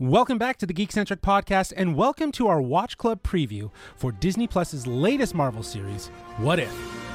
Welcome back to the Geekcentric Podcast, and welcome to our Watch Club preview for Disney Plus's latest Marvel series, What If?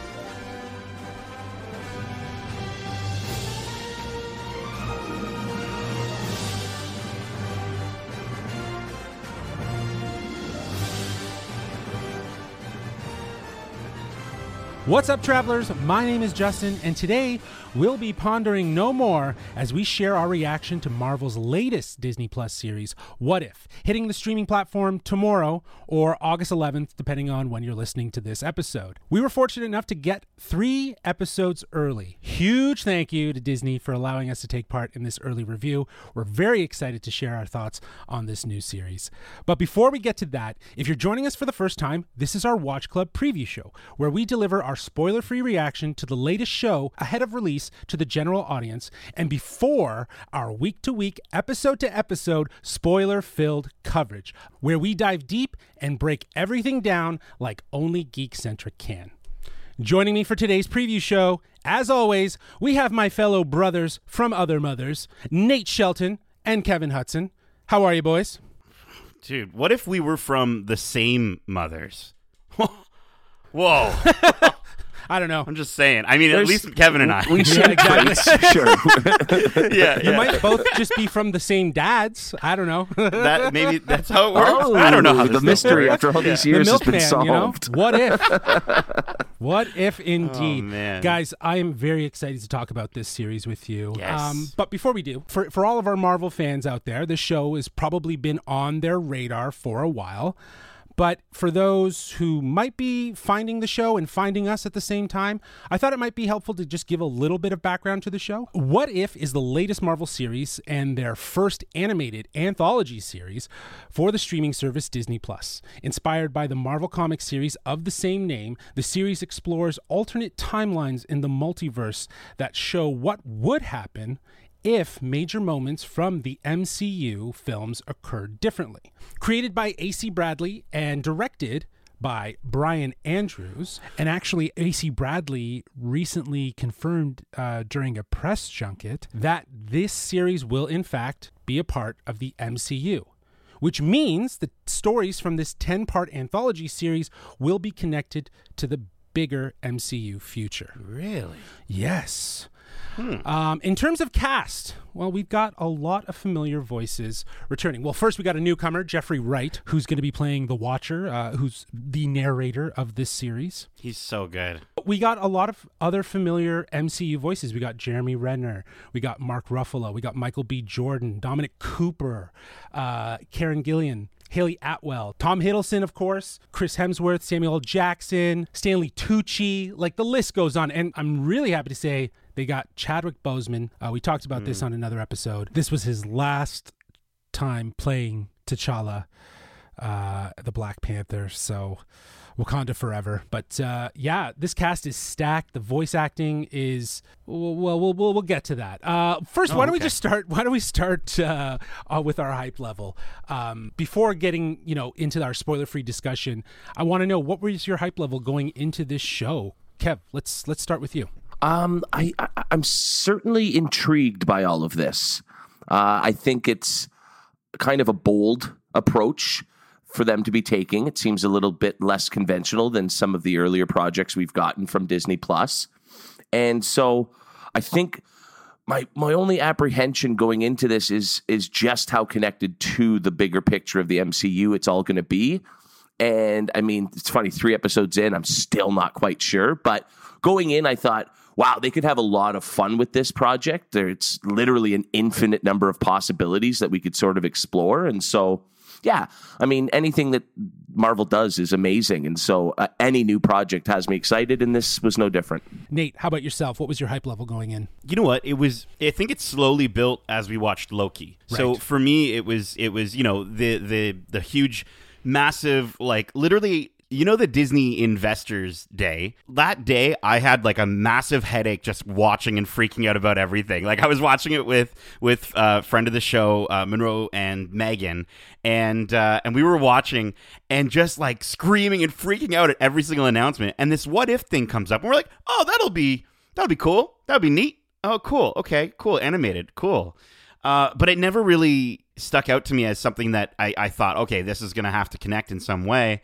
What's up, travelers? My name is Justin, and today we'll be pondering no more as we share our reaction to Marvel's latest Disney Plus series, What If, hitting the streaming platform tomorrow or August 11th, depending on when you're listening to this episode. We were fortunate enough to get three episodes early. Huge thank you to Disney for allowing us to take part in this early review. We're very excited to share our thoughts on this new series. But before we get to that, if you're joining us for the first time, this is our Watch Club preview show, where we deliver our spoiler free reaction to the latest show ahead of release to the general audience and before our week to week, episode to episode, spoiler filled coverage, where we dive deep and break everything down like only Geekcentric can. Joining me for today's preview show, as always, we have my fellow brothers from other mothers, Nate Shelton and Kevin Hudson. How are you, boys? Dude, what if we were from the same mothers? Whoa. I don't know. I'm just saying. I mean, at least Kevin and I. We should exactly. sure. yeah, You yeah. might both just be from the same dads. I don't know. that maybe that's how it works. Oh, I don't know how the mystery works. after all these the years has been milkman, you know? solved. What if? what if indeed? Oh, man. Guys, I am very excited to talk about this series with you. Um, Yes. but before we do, for, for all of our Marvel fans out there, this show has probably been on their radar for a while. But for those who might be finding the show and finding us at the same time, I thought it might be helpful to just give a little bit of background to the show. What If is the latest Marvel series and their first animated anthology series for the streaming service Disney Plus. Inspired by the Marvel Comics series of the same name, the series explores alternate timelines in the multiverse that show what would happen if major moments from the MCU films occurred differently. Created by AC Bradley and directed by Brian Andrews. And actually, AC Bradley recently confirmed uh, during a press junket that this series will, in fact, be a part of the MCU. Which means the stories from this 10 part anthology series will be connected to the bigger MCU future. Really? Yes. Um, in terms of cast, well, we've got a lot of familiar voices returning. Well, first we got a newcomer, Jeffrey Wright, who's going to be playing the Watcher, uh, who's the narrator of this series. He's so good. We got a lot of other familiar MCU voices. We got Jeremy Renner, we got Mark Ruffalo, we got Michael B. Jordan, Dominic Cooper, uh, Karen Gillan. Hayley Atwell, Tom Hiddleston, of course, Chris Hemsworth, Samuel L. Jackson, Stanley Tucci, like the list goes on. And I'm really happy to say they got Chadwick Boseman. Uh, we talked about this on another episode. This was his last time playing T'Challa, uh, the Black Panther. So Wakanda forever. But uh, yeah, this cast is stacked. The voice acting is well, we'll we'll, we'll get to that. Uh, first, why don't we just start? Why don't we start uh, uh, with our hype level um, before getting you know into our spoiler free discussion? I want to know what was your hype level going into this show, Kev. Let's let's start with you. Um, I, I I'm certainly intrigued by all of this. Uh, I think it's kind of a bold approach for them to be taking. It seems a little bit less conventional than some of the earlier projects we've gotten from Disney Plus. And so I think my my only apprehension going into this is is just how connected to the bigger picture of the MCU it's all going to be. And I mean, it's funny, three episodes in, I'm still not quite sure. But going in, I thought, wow, they could have a lot of fun with this project. There's literally an infinite number of possibilities that we could sort of explore. And so, yeah, I mean, anything that Marvel does is amazing. And so, uh, any new project has me excited, and this was no different. Nate, how about yourself? What was your hype level going in? You know what? It was. I think it slowly built as we watched Loki. So for me, it was. It was. You know the the the huge, massive like literally. You know the Disney Investors Day. That day, I had like a massive headache just watching and freaking out about everything. Like I was watching it with with uh, friend of the show uh, Monroe and Megan, and uh, and we were watching and just like screaming and freaking out at every single announcement. And this what if thing comes up, and we're like, oh, that'll be that'll be cool. That'll be neat. Oh, cool. Okay, cool. Animated. Cool. Uh, but it never really stuck out to me as something that I, I thought, okay, this is going to have to connect in some way.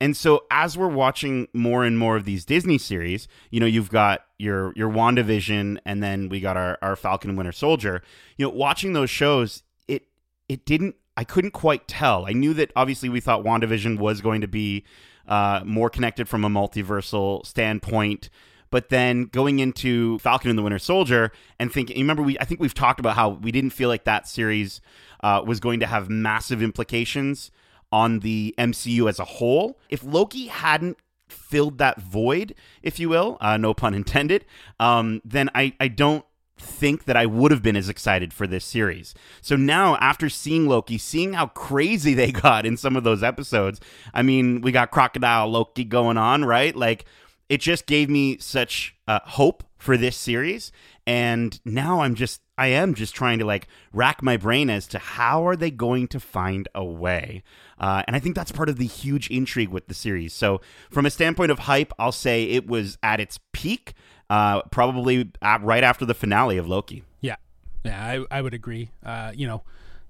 And so as we're watching more and more of these Disney series, you know, you've got your your WandaVision and then we got our, our Falcon and Winter Soldier. You know, watching those shows, it it didn't I couldn't quite tell. I knew that obviously we thought WandaVision was going to be uh, more connected from a multiversal standpoint. But then going into Falcon and the Winter Soldier and thinking, remember, we I think we've talked about how we didn't feel like that series uh, was going to have massive implications on the MCU as a whole. If Loki hadn't filled that void, if you will, uh, no pun intended, um, then I, I don't think that I would have been as excited for this series. So now, after seeing Loki, seeing how crazy they got in some of those episodes, I mean, we got Crocodile Loki going on, right? Like, it just gave me such uh, hope for this series. And now I'm just I am just trying to like rack my brain as to how are they going to find a way. Uh, and I think that's part of the huge intrigue with the series. So from a standpoint of hype, I'll say it was at its peak, uh, probably right after the finale of Loki. Yeah, yeah, I, I would agree. Uh, you know,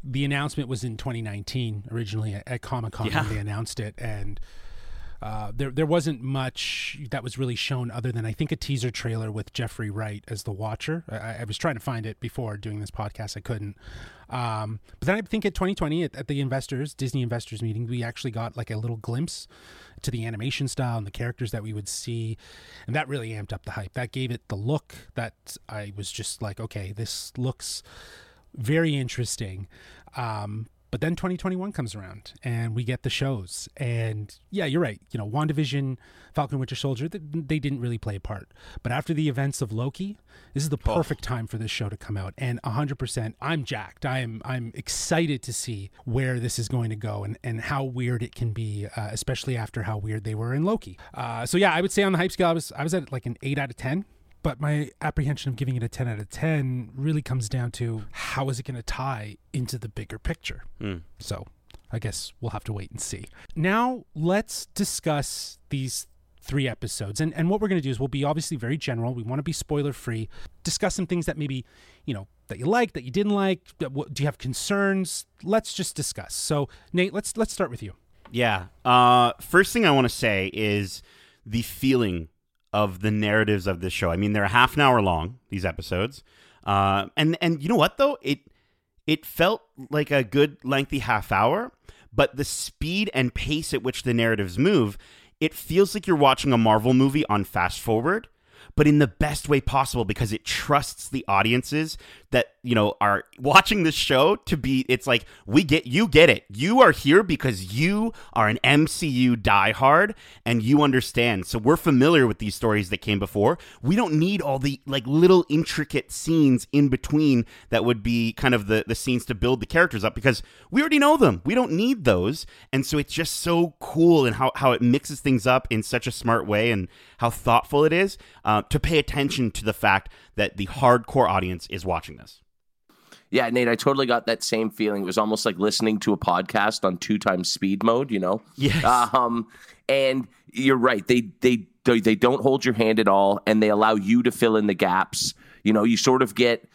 the announcement was in 2019 originally at, at Comic Con Yeah. when they announced it, and uh, there there wasn't much that was really shown other than I think a teaser trailer with Jeffrey Wright as the Watcher. I, I was trying to find it before doing this podcast, I couldn't. Um, but then I think at 2020 at, at the investors Disney investors meeting, we actually got like a little glimpse to the animation style and the characters that we would see, and that really amped up the hype. That gave it the look that I was just like, okay, this looks very interesting. Um, but then 2021 comes around and we get the shows. And yeah, you're right. You know, WandaVision, Falcon Winter Soldier, th- they didn't really play a part. But after the events of Loki, this is the perfect time for this show to come out. And 100%, I'm jacked. I'm I'm excited to see where this is going to go and, and how weird it can be, uh, especially after how weird they were in Loki. Uh, so yeah, I would say on the hype scale, I was I was at like an 8 out of 10 but my apprehension of giving it a 10 out of 10 really comes down to how is it going to tie into the bigger picture? So i guess we'll have to wait and see. Now let's discuss these three episodes and, and what we're going to do is we'll be obviously very general. We want to be spoiler free discuss some things that maybe you know that you like that you didn't like that- what- do you have concerns? Let's just discuss. So nate let's let's start with you. Yeah. Uh, first thing I want to say is the feeling of the narratives of this show. I mean, they're a half an hour long. These episodes, uh, and and you know what though it it felt like a good lengthy half hour, but the speed and pace at which the narratives move, it feels like you're watching a Marvel movie on fast forward. But in the best way possible because it trusts the audiences that, you know, are watching this show to be, it's like, we get, you get it. You are here because you are an MCU diehard and you understand. So we're familiar with these stories that came before. We don't need all the like little intricate scenes in between that would be kind of the, the scenes to build the characters up because we already know them. We don't need those. And so it's just so cool and how, how it mixes things up in such a smart way and how thoughtful it is uh, to pay attention to the fact that the hardcore audience is watching this. Yeah, Nate, I totally got that same feeling. It was almost like listening to a podcast on two times speed mode, you know? Yes. Um, and you're right. They, they, they, they don't hold your hand at all and they allow you to fill in the gaps. You know, you sort of get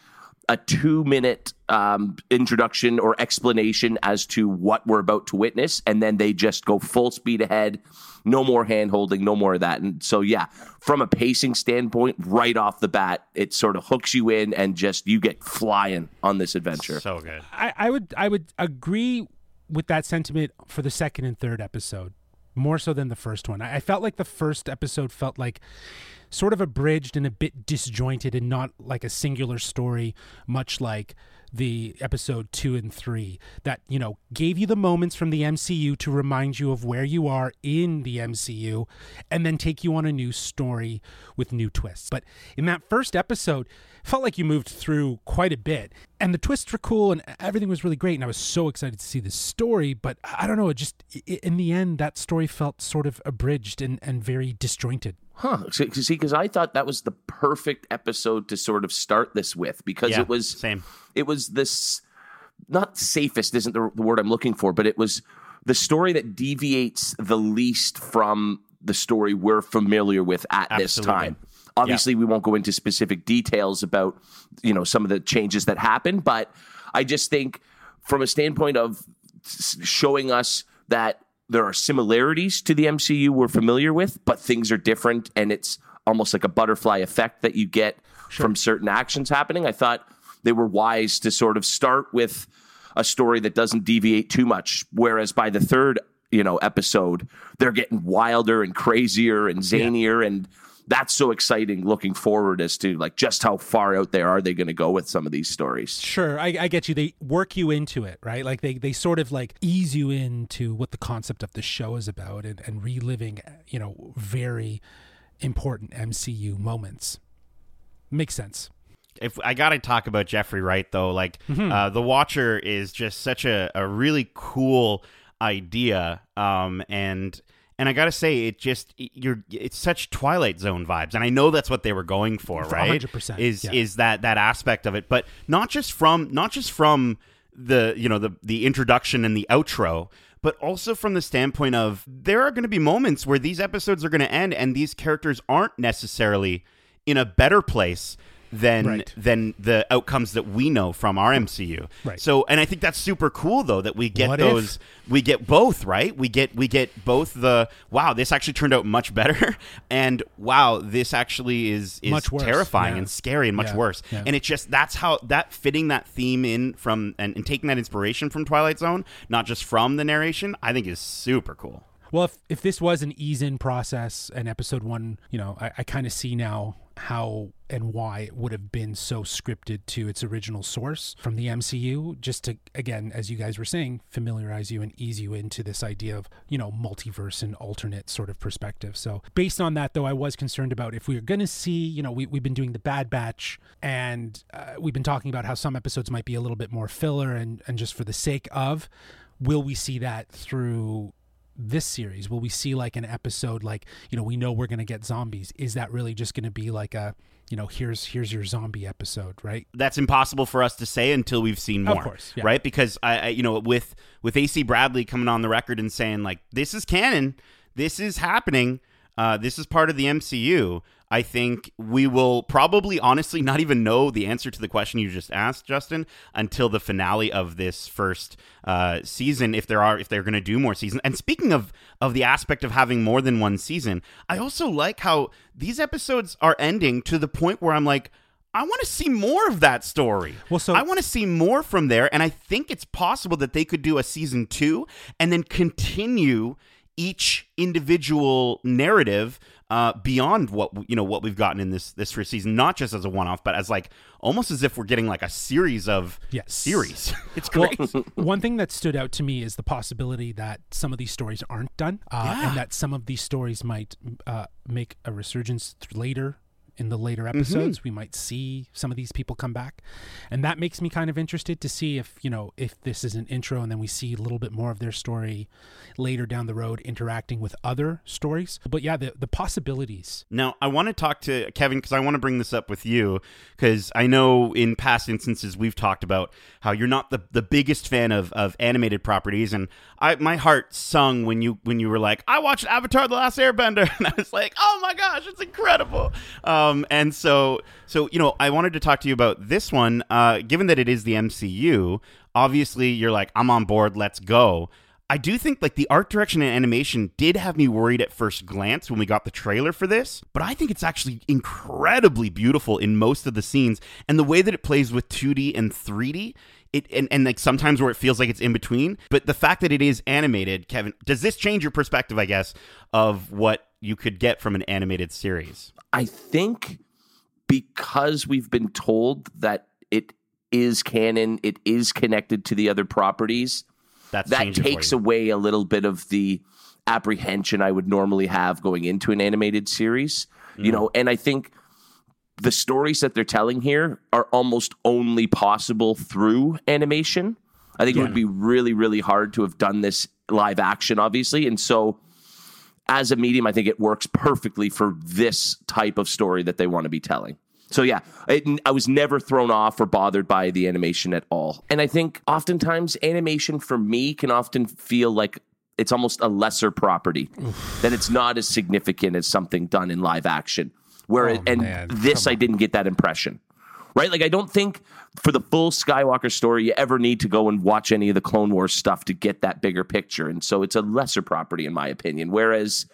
a two minute um, introduction or explanation as to what we're about to witness. And then they just go full speed ahead. No more hand holding, no more of that. And so, yeah, from a pacing standpoint, right off the bat, it sort of hooks you in and just you get flying on this adventure. So good. I, I would I would agree with that sentiment for the second and third episode more so than the first one. I, I felt like the first episode felt like sort of abridged and a bit disjointed and not like a singular story, much like the episode two and three that you know gave you the moments from the MCU to remind you of where you are in the MCU and then take you on a new story with new twists. But in that first episode, felt like you moved through quite a bit and the twists were cool and everything was really great and I was so excited to see this story, but I don't know, it just in the end that story felt sort of abridged and, and very disjointed. Huh. See, because I thought that was the perfect episode to sort of start this with because Yeah, it was same. It was this not safest isn't the, the word I'm looking for, but it was the story that deviates the least from the story we're familiar with at this time. Obviously, we won't go into specific details about you know some of the changes that happen, but I just think from a standpoint of showing us that there are similarities to the MCU we're familiar with, but things are different and it's almost like a butterfly effect that you get from certain actions happening. I thought they were wise to sort of start with a story that doesn't deviate too much. Whereas by the third, you know, episode, they're getting wilder and crazier and zanier and that's so exciting looking forward as to like just how far out there are they going to go with some of these stories. Sure, I, I get you. They work you into it, right? Like they, they sort of like ease you into what the concept of the show is about and, and reliving, you know, very important MCU moments. Makes sense. if I got to talk about Jeffrey Wright though, like uh, the Watcher is just such a, a really cool idea, um, and and I got to say it just you're it's such Twilight Zone vibes, and I know that's what they were going for, right? 100%, Is yeah. is that that aspect of it, but not just from not just from the you know the the introduction and the outro but also from the standpoint of there are going to be moments where these episodes are going to end and these characters aren't necessarily in a better place than Right. than the outcomes that we know from our MCU. Right. So, and I think that's super cool though that we get What if? those we get both, right? We get we get both the wow, this actually turned out much better and wow, this actually is is terrifying yeah. and scary and much Yeah, worse. yeah. And it's just that's how that fitting that theme in from and, and taking that inspiration from Twilight Zone, not just from the narration, I think is super cool. Well, if, if this was an ease in process and episode one, you know, I, I kind of see now how and why it would have been so scripted to its original source from the MCU, just to, again, as you guys were saying, familiarize you and ease you into this idea of, you know, multiverse and alternate sort of perspective. So, based on that, though, I was concerned about if we were going to see, you know, we, we've been doing the Bad Batch and uh, we've been talking about how some episodes might be a little bit more filler and, and just for the sake of, will we see that through this series? Will we see like an episode like you know we know we're going to get zombies. Is that really just going to be like a you know here's here's your zombie episode right? That's impossible for us to say until we've seen Of more, course, yeah. right? Because I, I, you know, with with AC Bradley coming on the record and saying like this is canon, this is happening, uh, this is part of the MCU. I think we will probably honestly not even know the answer to the question you just asked, Justin, until the finale of this first uh, season, if there are if they're going to do more seasons. And speaking of of the aspect of having more than one season, I also like how these episodes are ending to the point where I'm like. I want to see more of that story. Well, so- I want to see more from there, and I think it's possible that they could do a season two and then continue each individual narrative uh, beyond what you know what we've gotten in this this first season, not just as a one off, but as like almost as if we're getting like a series of Yes. series. It's well great. one thing that stood out to me is the possibility that some of these stories aren't done uh, Yeah. and that some of these stories might uh, make a resurgence later in the later episodes we might see some of these people come back. And that makes me kind of interested to see if you know if this is an intro and then we see a little bit more of their story later down the road interacting with other stories. But yeah the, the possibilities. Now, I want to talk to Kevin because I want to bring this up with you because I know in past instances we've talked about how you're not the, the biggest fan of, of animated properties, and I my heart sung when you when you were like, I watched Avatar: The Last Airbender, and I was like, oh my gosh, it's incredible. Um, and so so you know, I wanted to talk to you about this one, uh, given that it is the MCU. Obviously, you're like, I'm on board. Let's go. I do think like the art direction and animation did have me worried at first glance when we got the trailer for this, but I think it's actually incredibly beautiful in most of the scenes and the way that it plays with 2D and 3D. It, and, and like sometimes where it feels like it's in between, but the fact that it is animated, Kevin, does this change your perspective, I guess, of what you could get from an animated series? I think because we've been told that it is canon, it is connected to the other properties, That's that takes away a little bit of the apprehension I would normally have going into an animated series. Mm. You know, and I think the stories that they're telling here are almost only possible through animation. I think it would be really, really hard to have done this live action, obviously. And so, as a medium, I think it works perfectly for this type of story that they want to be telling. So, yeah, it, I was never thrown off or bothered by the animation at all. And I think oftentimes animation for me can often feel like it's almost a lesser property, that it's not as significant as something done in live action. Where Oh, and man, this, I didn't get that impression. Right? Like, I don't think for the full Skywalker story, you ever need to go and watch any of the Clone Wars stuff to get that bigger picture. And so it's a lesser property, in my opinion. Whereas,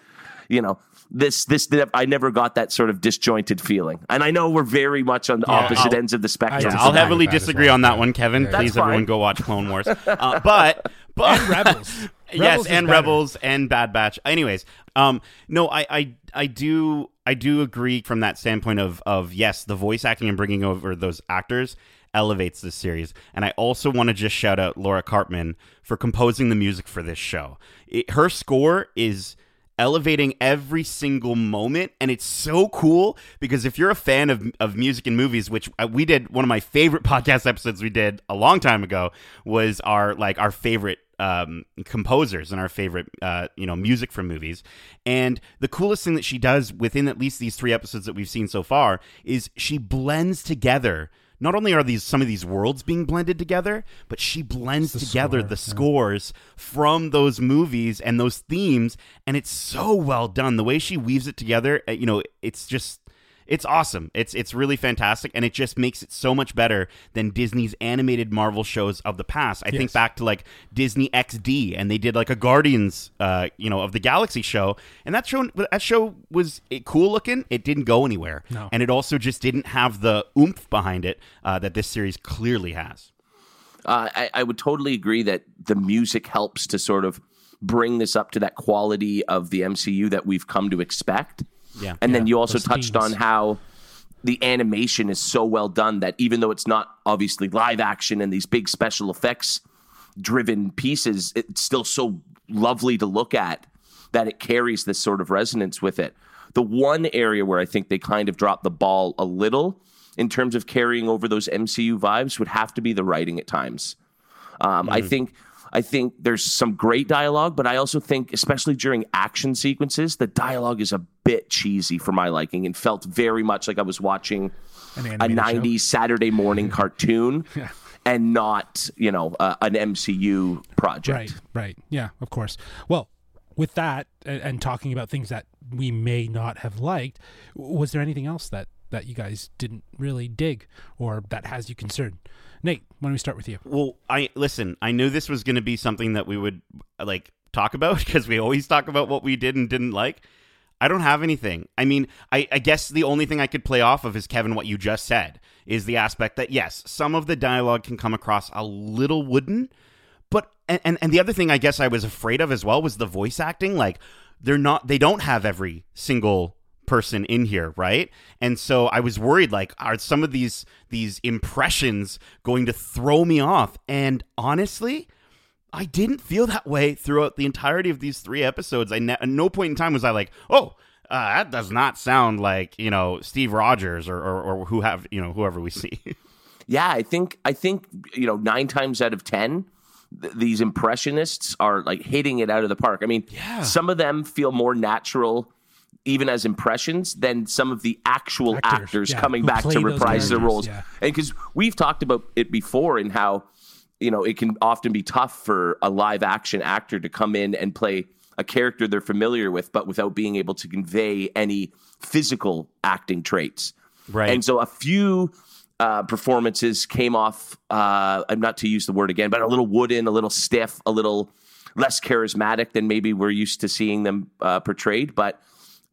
you know, this this I never got that sort of disjointed feeling, and I know we're very much on the Yeah, opposite I'll- ends of the spectrum. I'll heavily with that as disagree well. on that one, Kevin. Yeah. Please, That's everyone, go watch Clone Wars. Uh, but but And Rebels. yes, Rebels is and better. Rebels and Bad Batch. Anyways, um, no, I, I, I do, I do agree from that standpoint of, of yes, the voice acting and bringing over those actors elevates this series. And I also want to just shout out Laura Karpman for composing the music for this show. It, her score is elevating every single moment and it's so cool because if you're a fan of, of music and movies which uh, we did one of my favorite podcast episodes we did a long time ago was our like our favorite um, composers and our favorite uh, you know music from movies. And the coolest thing that she does within at least these three episodes that we've seen so far is she blends together not only are these some of these worlds being blended together but she blends the together score, the yeah. scores from those movies and those themes and it's so well done the way she weaves it together uh, you know it's just it's awesome. It's it's really fantastic and it just makes it so much better than disney's animated marvel shows of the past. I think back to like disney xd and they did like a guardians uh you know of the galaxy show and that show that show was eh, cool looking. It didn't go anywhere. No. and it also just didn't have the oomph behind it uh, that this series clearly has. Uh, I, I would totally agree that the music helps to sort of bring this up to that quality of the MCU that we've come to expect. Yeah. And then you also those touched on how the animation is so well done that even though it's not obviously live action and these big special effects driven pieces, it's still so lovely to look at that it carries this sort of resonance with it. The one area where I think they kind of dropped the ball a little in terms of carrying over those MCU vibes would have to be the writing at times. Um, I think I think there's some great dialogue, but I also think, especially during action sequences, the dialogue is a bit cheesy for my liking and felt very much like I was watching An a animated show. 90s Saturday morning cartoon and not, you know, uh, an MCU project. Right, right. Yeah, of course. Well, with that and, and talking about things that we may not have liked, was there anything else that that you guys didn't really dig or that has you concerned? Nate, why don't we start with you? Well, I listen. I knew this was going to be something that we would like talk about because we always talk about what we did and didn't like. I don't have anything. I mean, I, I guess the only thing I could play off of is Kevin. What you just said is the aspect that yes, some of the dialogue can come across a little wooden, but and, and and the other thing I guess I was afraid of as well was the voice acting. Like they're not, they don't have every single person in here, right? And so I was worried like are some of these these impressions going to throw me off? And honestly, I didn't feel that way throughout the entirety of these 3 episodes. I ne- at no point in time was I like, "Oh, uh, that does not sound like, you know, Steve Rogers or or, or who have, you know, whoever we see." Yeah, I think I think you know nine times out of ten, th- these impressionists are like hitting it out of the park. I mean, Yeah. some of them feel more natural, even as impressions, than some of the actual Actors, actors, yeah, coming back to reprise their roles. yeah. And because we've talked about it before, and how you know it can often be tough for a live action actor to come in and play a character they're familiar with, but without being able to convey any physical acting traits. Right. And so a few uh, performances came off, uh, I'm not to use the word again, but a little wooden, a little stiff, a little less charismatic than maybe we're used to seeing them uh, portrayed. But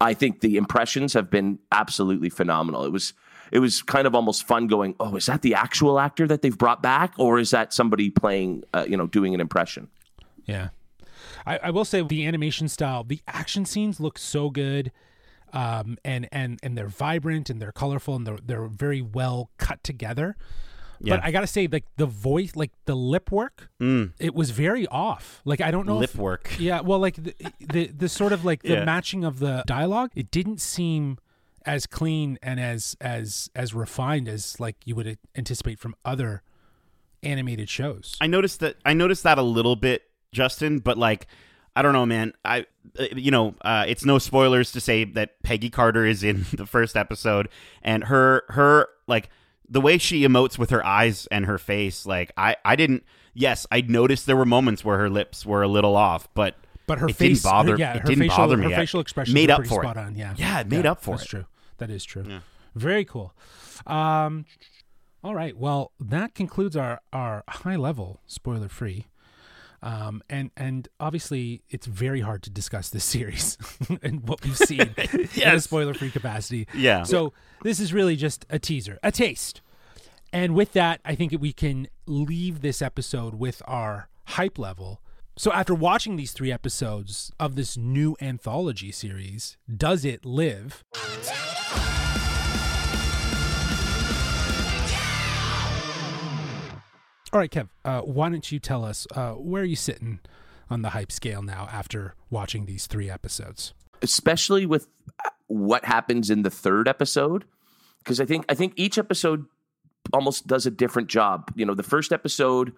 I think the impressions have been absolutely phenomenal. It was it was kind of almost fun going, oh, is that the actual actor that they've brought back, or is that somebody playing, uh, you know, doing an impression? Yeah. I, I will say the animation style, the action scenes look so good. Um, and, and, and they're vibrant and they're colorful and they're, they're very well cut together. Yeah. But I gotta say, like the voice, like the lip work, it was very off. Like I don't know Lip if- work. Yeah, well, like the the, the sort of like the Yeah. matching of the dialogue, it didn't seem as clean and as as as refined as like you would anticipate from other animated shows. I noticed that I noticed that a little bit, Justin, but like I don't know, man. I uh, you know, uh, it's no spoilers to say that Peggy Carter is in the first episode and her her like the way she emotes with her eyes and her face, like I I didn't yes, I noticed there were moments where her lips were a little off, but But her it face, didn't bother yeah, it her didn't facial, bother me. her facial expression made up for spot it. on. Yeah, Yeah, it made up for that's it. true. That is true. Very cool. Um, All right. Well, that concludes our our high level spoiler free. Um, and and obviously it's very hard to discuss this series and what we've seen in a spoiler free capacity. Yeah. So this is really just a teaser, a taste. And with that, I think that we can leave this episode with our hype level. So after watching these three episodes of this new anthology series, does it live? All right, Kev, uh, why don't you tell us uh, where are you sitting on the hype scale now after watching these three episodes? especially with what happens in the third episode because i think i think each episode almost does a different job. You know the first episode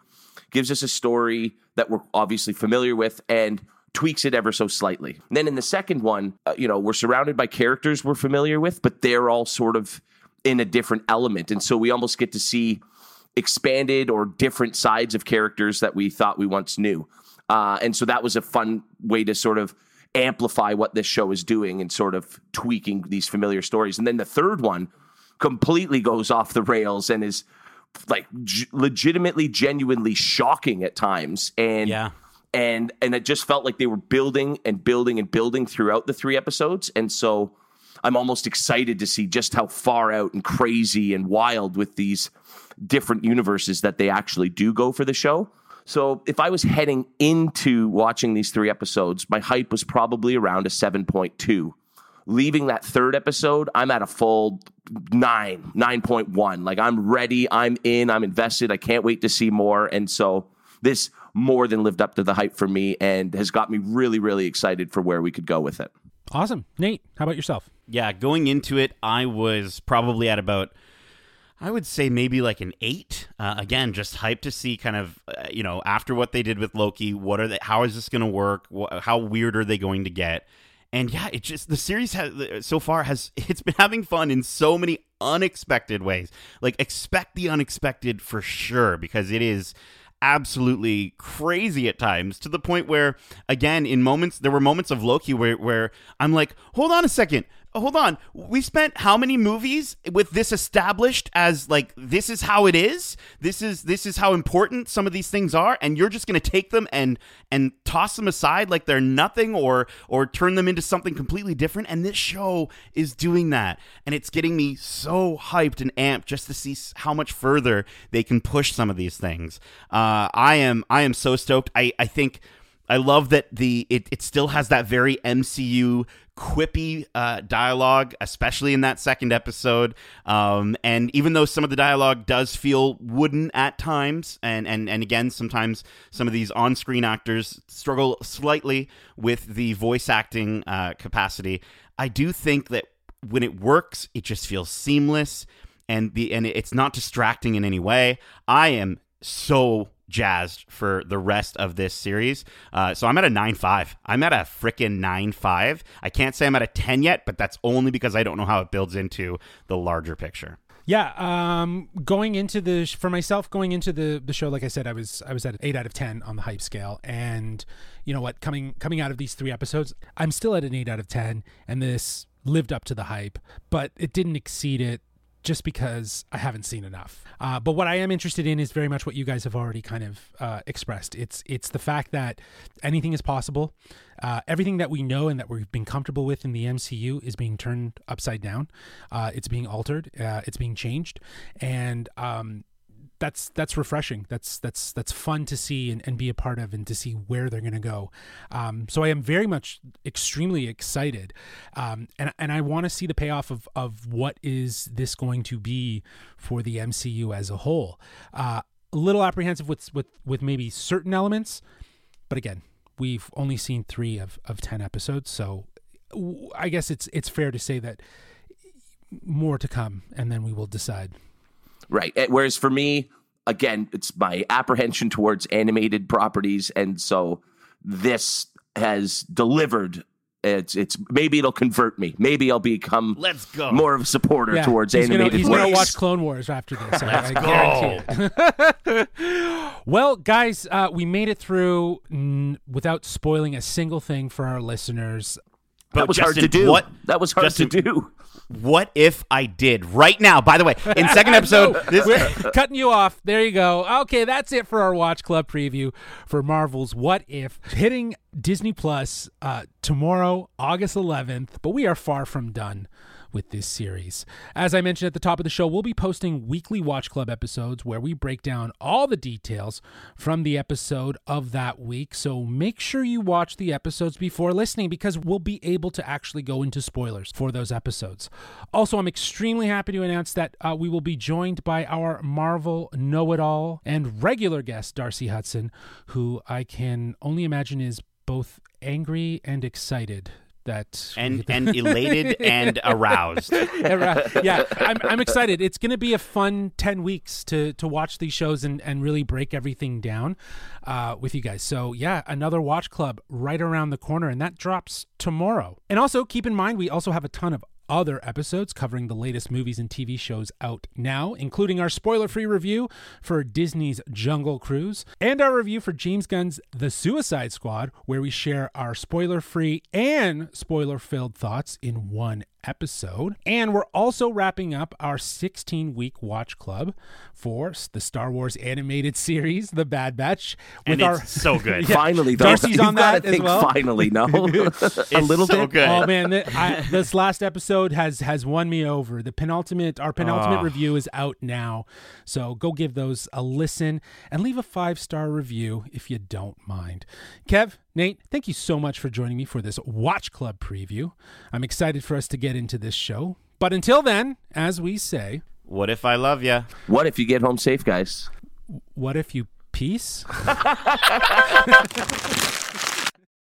gives us a story that we're obviously familiar with and tweaks it ever so slightly. And then in the second one uh, you know we're surrounded by characters we're familiar with but they're all sort of in a different element. And so we almost get to see expanded or different sides of characters that we thought we once knew. Uh, and so that was a fun way to sort of amplify what this show is doing and sort of tweaking these familiar stories. And then the third one completely goes off the rails and is like g- legitimately, genuinely shocking at times. And Yeah. and and it just felt like they were building and building and building throughout the three episodes and so i'm almost excited to see just how far out and crazy and wild with these different universes that they actually do go for the show. So if i was heading into watching these three episodes my hype was probably around a 7.2 leaving that third episode i'm at a full 9 9.1 like i'm ready i'm in i'm invested i can't wait to see more. And so this more than lived up to the hype for me and has got me really really excited for where we could go with it. Awesome. Nate, how about yourself? Yeah, going into it, I was probably at about, I would say maybe like an eight. Uh, again, just hyped to see kind of, uh, you know, after what they did with Loki, what are they? How is this going to work? Wh- how weird are they going to get? And yeah, it just the series has so far has it's been having fun in so many unexpected ways. Like expect the unexpected for sure because it is absolutely crazy at times to the point where again in moments there were moments of Loki where where I'm like hold on a second hold on. We spent how many movies with this established as like this is how it is? This is this is how important some of these things are? And you're just going to take them and and toss them aside like they're nothing or or turn them into something completely different? And this show is doing that. And it's getting me so hyped and amped just to see how much further they can push some of these things. Uh i am i am so stoked. I i think I love that the it, it still has that very MCU quippy uh, dialogue, especially in that second episode. Um, and even though some of the dialogue does feel wooden at times, and and and again, sometimes some of these on-screen actors struggle slightly with the voice acting uh, capacity. I do think that when it works, it just feels seamless, and the and it's not distracting in any way. I am so jazzed for the rest of this series. Uh, so I'm at a 9 5. I'm at a freaking 9 5. I can't say I'm at a 10 yet, but that's only because I don't know how it builds into the larger picture. Yeah, um, going into the for myself, going into the the show, like I said, I was I was at an eight out of ten on the hype scale, and you know what, coming coming out of these three episodes, I'm still at an eight out of ten, and this lived up to the hype, but it didn't exceed it just because I haven't seen enough. Uh, but what I am interested in is very much what you guys have already kind of uh, expressed. It's it's the fact that anything is possible. Uh, everything that we know and that we've been comfortable with in the MCU is being turned upside down. Uh, it's being altered. Uh, it's being changed, and um, that's that's refreshing. That's that's that's fun to see and, and be a part of, and to see where they're going to go. Um, so I am very much extremely excited, um, and and I want to see the payoff of of what is this going to be for the MCU as a whole. Uh, a little apprehensive with with with maybe certain elements, but again, we've only seen three of of ten episodes, so I guess it's it's fair to say that more to come, and then we will decide. Right. Eh, Whereas for me, again, it's my apprehension towards animated properties, and so this has delivered. It's it's maybe it'll convert me. Maybe I'll become Let's go. more of a supporter Yeah, towards he's animated. Gonna, he's going to watch Clone Wars after this. I, I guarantee it. well, guys, uh, we made it through mm, without spoiling a single thing for our listeners. that was hard to do. What that was hard Justin, to do. What if I did right now? By the way, in second episode, No, this, we're cutting you off. There you go. Okay, that's it for our Watch Club preview for Marvel's What If hitting Disney Plus uh, tomorrow, August 11th. But we are far from done with this series. As I mentioned at the top of the show, we'll be posting weekly Watch Club episodes where we break down all the details from the episode of that week. So make sure you watch the episodes before listening because we'll be able to actually go into spoilers for those episodes. Also, I'm extremely happy to announce that uh, we will be joined by our Marvel know it all and regular guest, Darcy Hudson, who I can only imagine is both angry and excited that and and elated and aroused. yeah, I'm, I'm excited. It's going to be a fun 10 weeks to, to watch these shows and, and really break everything down uh, with you guys. So, yeah, another watch club right around the corner, and that drops tomorrow. And also, keep in mind, we also have a ton of other episodes covering the latest movies and TV shows out now, including our spoiler free review for Disney's Jungle Cruise and our review for James Gunn's The Suicide Squad, where we share our spoiler free and spoiler filled thoughts in one episode. And we're also wrapping up our 16 week watch club for the Star Wars animated series, The Bad Batch. With and our, it's so good. Yeah. Finally, though, Darcy's you've on that as think well. Finally, no, a little so bit. good. Oh man, th- I, this last episode has has won me over. The penultimate, our penultimate Oh. review is out now, so go give those a listen and leave a five star review if you don't mind. Kev, Nate, thank you so much for joining me for this Watch Club preview. I'm excited for us to get into this show, but until then, as we say, What if I love you? What if you get home safe, guys? what if you peace?